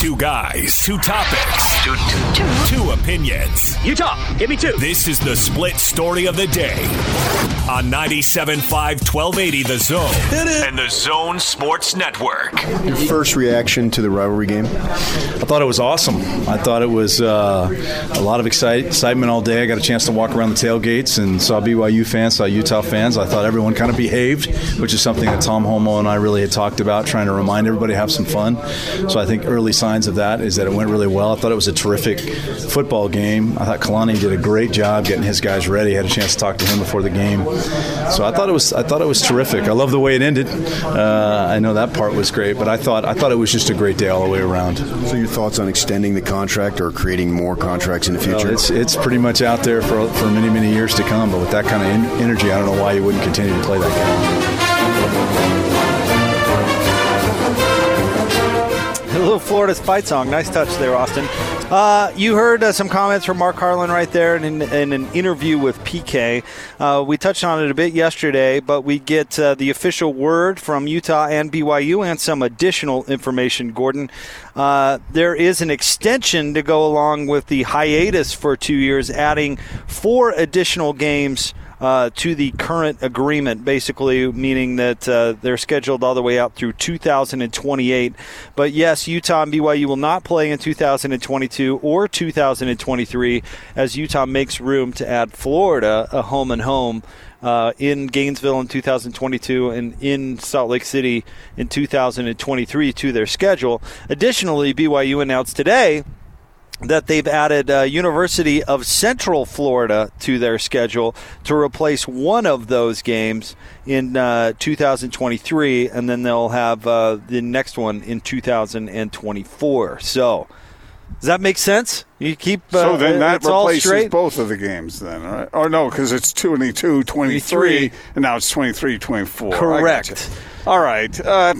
Two guys, two topics, two, two, two. two opinions. Utah, give me two. This is the split story of the day on 97.5 1280 The Zone and the Zone Sports Network. Your first reaction to the rivalry game? I thought it was awesome. I thought it was uh, a lot of excite- excitement all day. I got a chance to walk around the tailgates and saw BYU fans, saw Utah fans. I thought everyone kind of behaved, which is something that Tom Holmoe and I really had talked about, trying to remind everybody to have some fun. So I think early signs of that is that it went really well. I thought it was a terrific football game. I thought Kalani did a great job getting his guys ready. I had a chance to talk to him before the game. So I thought it was I thought it was terrific. I love the way it ended. Uh, I know that part was great, but I thought I thought it was just a great day all the way around. So your thoughts on extending the contract or creating more contracts in the future? Well, it's it's pretty much out there for for many many years to come. But with that kind of energy, I don't know why you wouldn't continue to play that game. Little Florida fight song. Nice touch there, Austin. Uh, you heard uh, some comments from Mark Harlan right there in, in an interview with PK. Uh, we touched on it a bit yesterday, but we get uh, the official word from Utah and BYU and some additional information, Gordon. Uh, there is an extension to go along with the hiatus for two years, adding four additional games uh, to the current agreement, basically meaning that uh, they're scheduled all the way out through 2028. But yes, Utah and BYU will not play in 2022 or 2023 as Utah makes room to add Florida a home and home. Uh, in Gainesville in 2022 and in Salt Lake City in 2023 to their schedule. Additionally, BYU announced today that they've added uh, University of Central Florida to their schedule to replace one of those games in uh, 2023, and then they'll have uh, the next one in 2024. So. Does that make sense? You keep uh, so then that replaces both of the games then, right? Or no, because it's 22, 23, and now it's 23, 24. Correct. All right. Uh,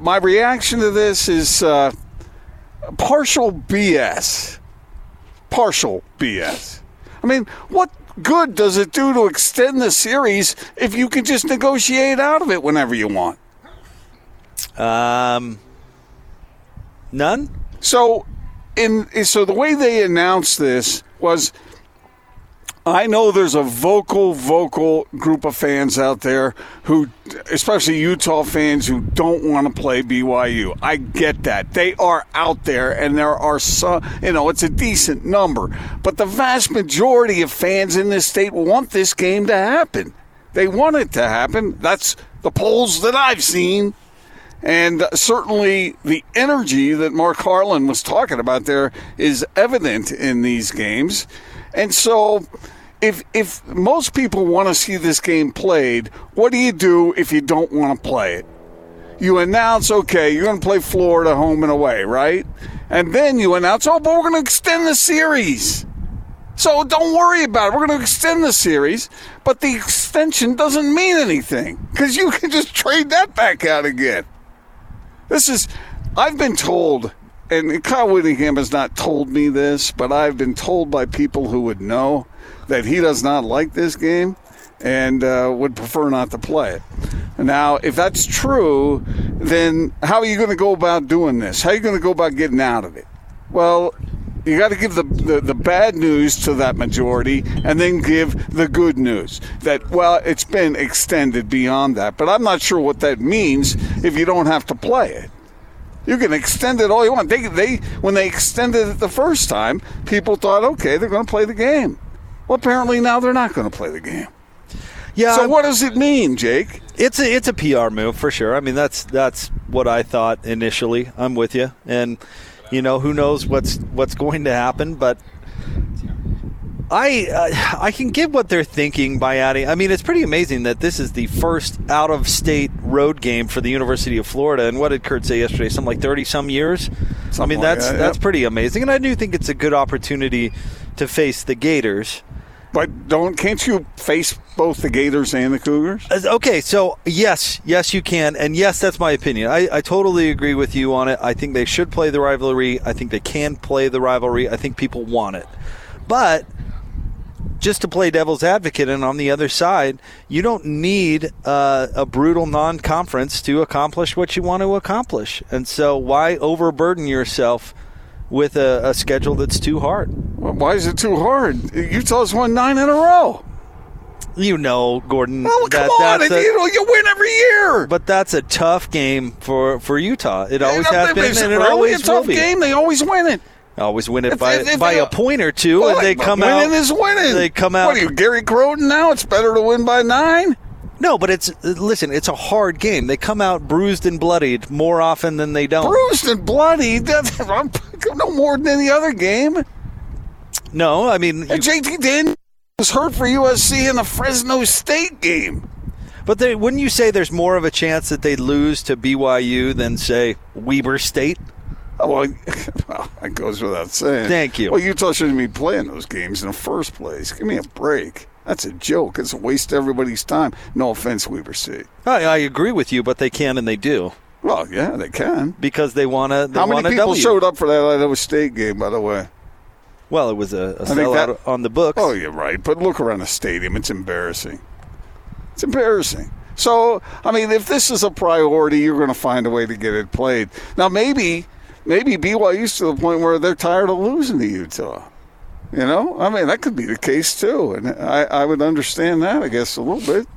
my reaction to this is uh, partial BS. Partial BS. I mean, what good does it do to extend the series if you can just negotiate out of it whenever you want? Um, none. So, in so the way they announced this was I know there's a vocal, vocal group of fans out there who, especially Utah fans, who don't want to play BYU. I get that. They are out there, and there are some, you know, it's a decent number. But the vast majority of fans in this state want this game to happen. They want it to happen. That's the polls that I've seen. And certainly the energy that Mark Harlan was talking about there is evident in these games. And so if if most people want to see this game played, what do you do if you don't want to play it? You announce, okay, you're going to play Florida home and away, right? And then you announce, oh, but we're going to extend the series. So don't worry about it. We're going to extend the series, but the extension doesn't mean anything because you can just trade that back out again. This is, I've been told, and Kyle Whittingham has not told me this, but I've been told by people who would know that he does not like this game and uh, would prefer not to play it. Now, if that's true, then how are you going to go about doing this? How are you going to go about getting out of it? Well, you got to give the, the, the, bad news to that majority and then give the good news that, well, it's been extended beyond that. But I'm not sure what that means if you don't have to play it. You can extend it all you want. They, they, when they extended it the first time, people thought, okay, they're going to play the game. Well, apparently now they're not going to play the game. Yeah. So what does it mean, Jake? It's a it's a PR move for sure. I mean, that's that's what I thought initially. I'm with you, and you know who knows what's what's going to happen, but. I uh, I can get what they're thinking by adding. I mean, it's pretty amazing that this is the first out of state road game for the University of Florida. And what did Kurt say yesterday? Something like thirty some years. Something I mean, that's like that, that's pretty amazing. And I do think it's a good opportunity to face the Gators. But don't can't you face both the Gators and the Cougars? Okay, so yes, yes you can, and yes, that's my opinion. I, I totally agree with you on it. I think they should play the rivalry. I think they can play the rivalry. I think people want it, but just to play devil's advocate, and on the other side, you don't need uh, a brutal non-conference to accomplish what you want to accomplish. And so, why overburden yourself with a, a schedule that's too hard? Why is it too hard? Utah's won nine in a row. You know, Gordon. Oh, that, come on! that's and a- you, know, you win every year. but that's a tough game for, for Utah. It always has been, and it really always a tough game. They always win it. Always win it If- by, if- if by a point or two, Well, and they come winning out. Winning is winning. They come out. What are you, Gary Crowton? Now it's better to win by nine. No, but it's listen. It's a hard game. They come out bruised and bloodied more often than they don't. Bruised and bloody. No more than any other game. No, I mean, uh, you- And JT Daniels was hurt for USC in the Fresno State game. but they, wouldn't you say there's more of a chance that they lose to BYU than say Weber State? Oh, well, well, that goes without saying. Thank you. Well, Utah shouldn't be playing those games in the first place. Give me a break. That's a joke. It's a waste of everybody's time. No offense, Weber State. I, I agree with you, but they can and they do Well, yeah, they can. because they want to. How many people showed up for that Idaho State game, by the way? Well, it was a, a sellout that- on the books. Oh, you're right. But look around the stadium. It's embarrassing. It's embarrassing. So, I mean, if this is a priority, you're going to find a way to get it played. Now, maybe, maybe BYU's to the point where they're tired of losing to Utah. You know, I mean, that could be the case too, and I, I would understand that, I guess, a little bit.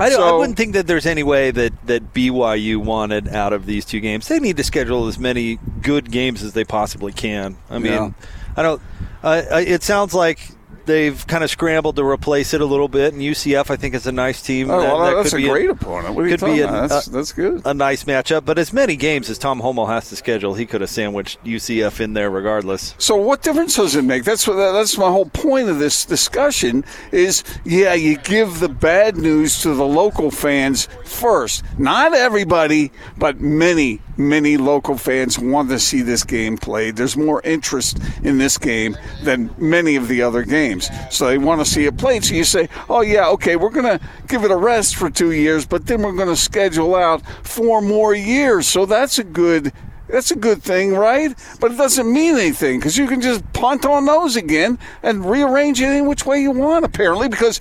I, don't- I wouldn't think that there's any way that, that BYU wanted out of these two games. They need to schedule as many good games as they possibly can. I mean, Yeah. I don't. Uh, it sounds like they've kind of scrambled to replace it a little bit, and UCF I think is a nice team. Oh, that- well, that that's could a be great opponent. What could be about? That's, that's good. a nice matchup. But as many games as Tom Holmoe has to schedule, he could have sandwiched UCF in there regardless. So what difference does it make? That's what that's my whole point of this discussion is yeah, you give the bad news to the local fans first. Not everybody, but many, many local fans want to see this game played. There's more interest in this game than many of the other games. So they want to see it played. So you say, "Oh yeah, okay, we're going to give it a rest for 2 years, but then we're going to schedule out four more years." So that's a good that's a good thing, right? But it doesn't mean anything because you can just punt on those again and rearrange it any which way you want, apparently, because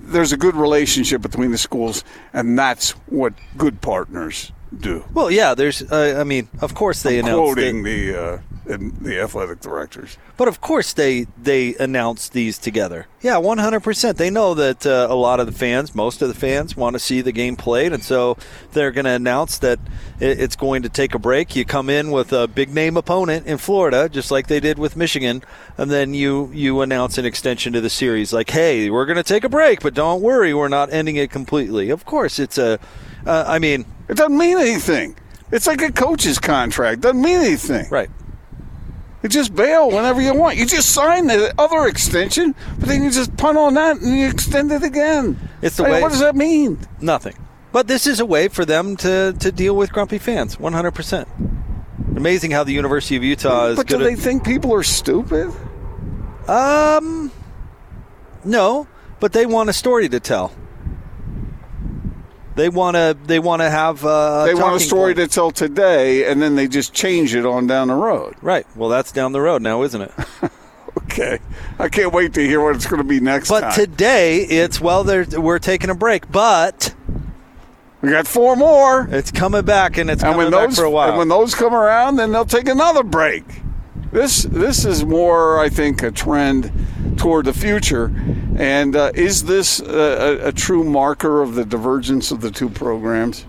there's a good relationship between the schools, and that's what good partners do. Well, yeah, there's. Uh, I mean, of course they announced. Quoting the uh, and the athletic directors. But of course they they announce these together. Yeah, one hundred percent. They know that uh, a lot of the fans, most of the fans, want to see the game played, and so they're going to announce that it- it's going to take a break. You come in with a big name opponent in Florida, just like they did with Michigan, and then you you announce an extension to the series. Like, hey, we're going to take a break, but don't worry, we're not ending it completely. Of course, it's a. Uh, I mean, It doesn't mean anything. It's like a coach's contract. Doesn't mean anything. right. You just bail whenever you want. You just sign the other extension, but then you just punt on that and you extend it again. It's the I mean, way- What does that mean? Nothing. But this is a way for them to, to deal with grumpy fans, 100%. Amazing how the University of Utah is But do they think people are stupid? Um, no, but they want a story to tell. They want to. They want to have. Uh, they want a story point. to tell today, and then they just change it on down the road. Right. Well, that's down the road now, isn't it? Okay, I can't wait to hear what it's going to be next But time. today it's well, we're taking a break, but we got four more, it's coming back, and it's and coming when back those for a while. and when those come around, then they'll take another break. This this is more, I think, a trend toward the future. And uh, is this a, a, a true marker of the divergence of the two programs?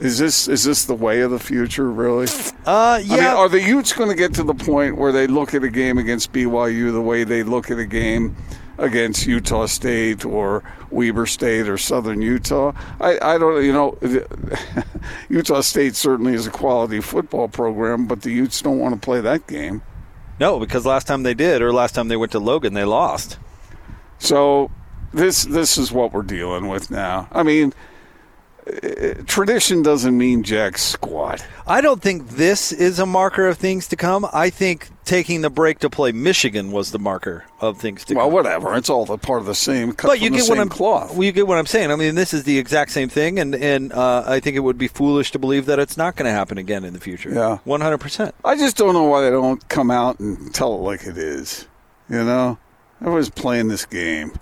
Is this is this the way of the future, really? uh, yeah. I mean, are the Utes going to get to the point where they look at a game against BYU the way they look at a game against Utah State or Weber State or Southern Utah? I, I don't, you know, Utah State certainly is a quality football program, but the Utes don't want to play that game. no, because last time they did, or last time they went to Logan, they lost. So this this is what we're dealing with now. I mean. Tradition doesn't mean jack squat. I don't think this is a marker of things to come. I think taking the break to play Michigan was the marker of things to Well, come. Well, whatever. It's all the part of the same. Cut But you get what I'm cloth. Well, you get what I'm saying. I mean, this is the exact same thing, and and uh, I think it would be foolish to believe that it's not going to happen again in the future. Yeah. one hundred percent. I just don't know why they don't come out and tell it like it is. You know, Everyone's playing this game.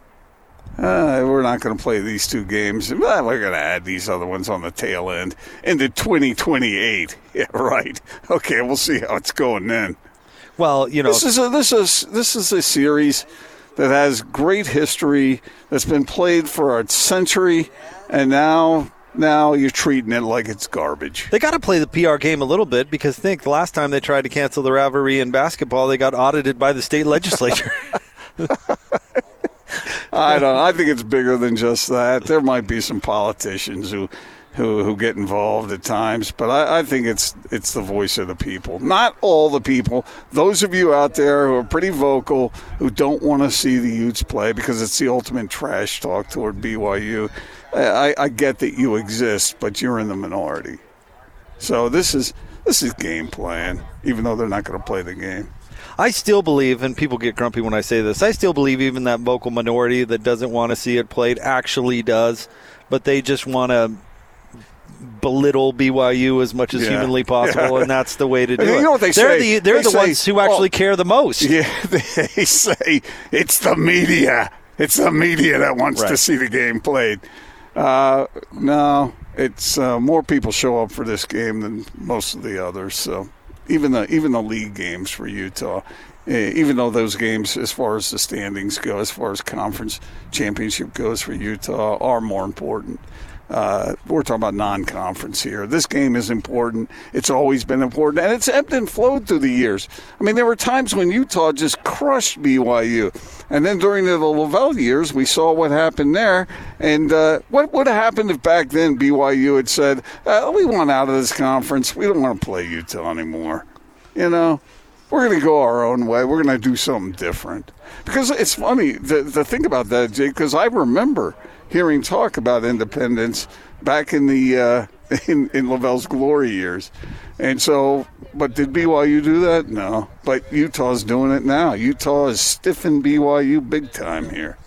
Uh, we're not going to play these two games. Well, we're going to add these other ones on the tail end into 2028. Yeah, right. Okay, we'll see how it's going then. Well, you know, This is a, this is this is a series that has great history that's been played for a century, and now now you're treating it like it's garbage. They got to play the PR game a little bit because think the last time they tried to cancel the rivalry in basketball, they got audited by the state legislature. I don't. I think it's bigger than just that. There might be some politicians who. Who, who get involved at times, but I, I think it's it's the voice of the people. Not all the people. Those of you out there who are pretty vocal, who don't want to see the Utes play because it's the ultimate trash talk toward BYU. I, I get that you exist, but you're in the minority. So this is this is game plan, even though they're not going to play the game. I still believe, and people get grumpy when I say this, I still believe even that vocal minority that doesn't want to see it played actually does, but they just want to belittle BYU as much as Yeah. humanly possible, Yeah. and that's the way to do You it. know what they are say? the they're They the say, ones who actually oh, care the most. Yeah, they say it's the media. It's the media that wants to see the game played. Uh, no, it's uh, more people show up for this game than most of the others. So even the even the league games for Utah, eh, even though those games, as far as the standings go, as far as conference championship goes for Utah, are more important. Uh, we're talking about non-conference here. This game is important. It's always been important, and it's ebbed and flowed through the years. I mean, there were times when Utah just crushed BYU, and then during the LaVell years, we saw what happened there. And uh, what would have happened if back then BYU had said, uh, "We want out of this conference. We don't want to play Utah anymore." You know, we're going to go our own way. We're going to do something different. Because it's funny to, to think about that, Jake, because I remember hearing talk about independence back in the uh, in, in LaVell's glory years. And so, but did BYU do that? No. But Utah's doing it now. Utah is stiffing BYU big time here.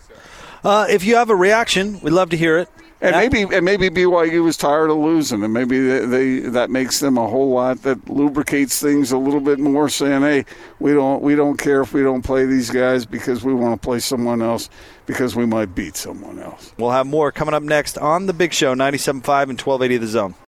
Uh, if you have a reaction, we'd love to hear it. And At- maybe and maybe BYU was tired of losing, and maybe they, they that makes them a whole lot that lubricates things a little bit more, saying, "Hey, we don't we don't care if we don't play these guys because we want to play someone else because we might beat someone else." We'll have more coming up next on the Big Show, 97.5 and 1280 The Zone.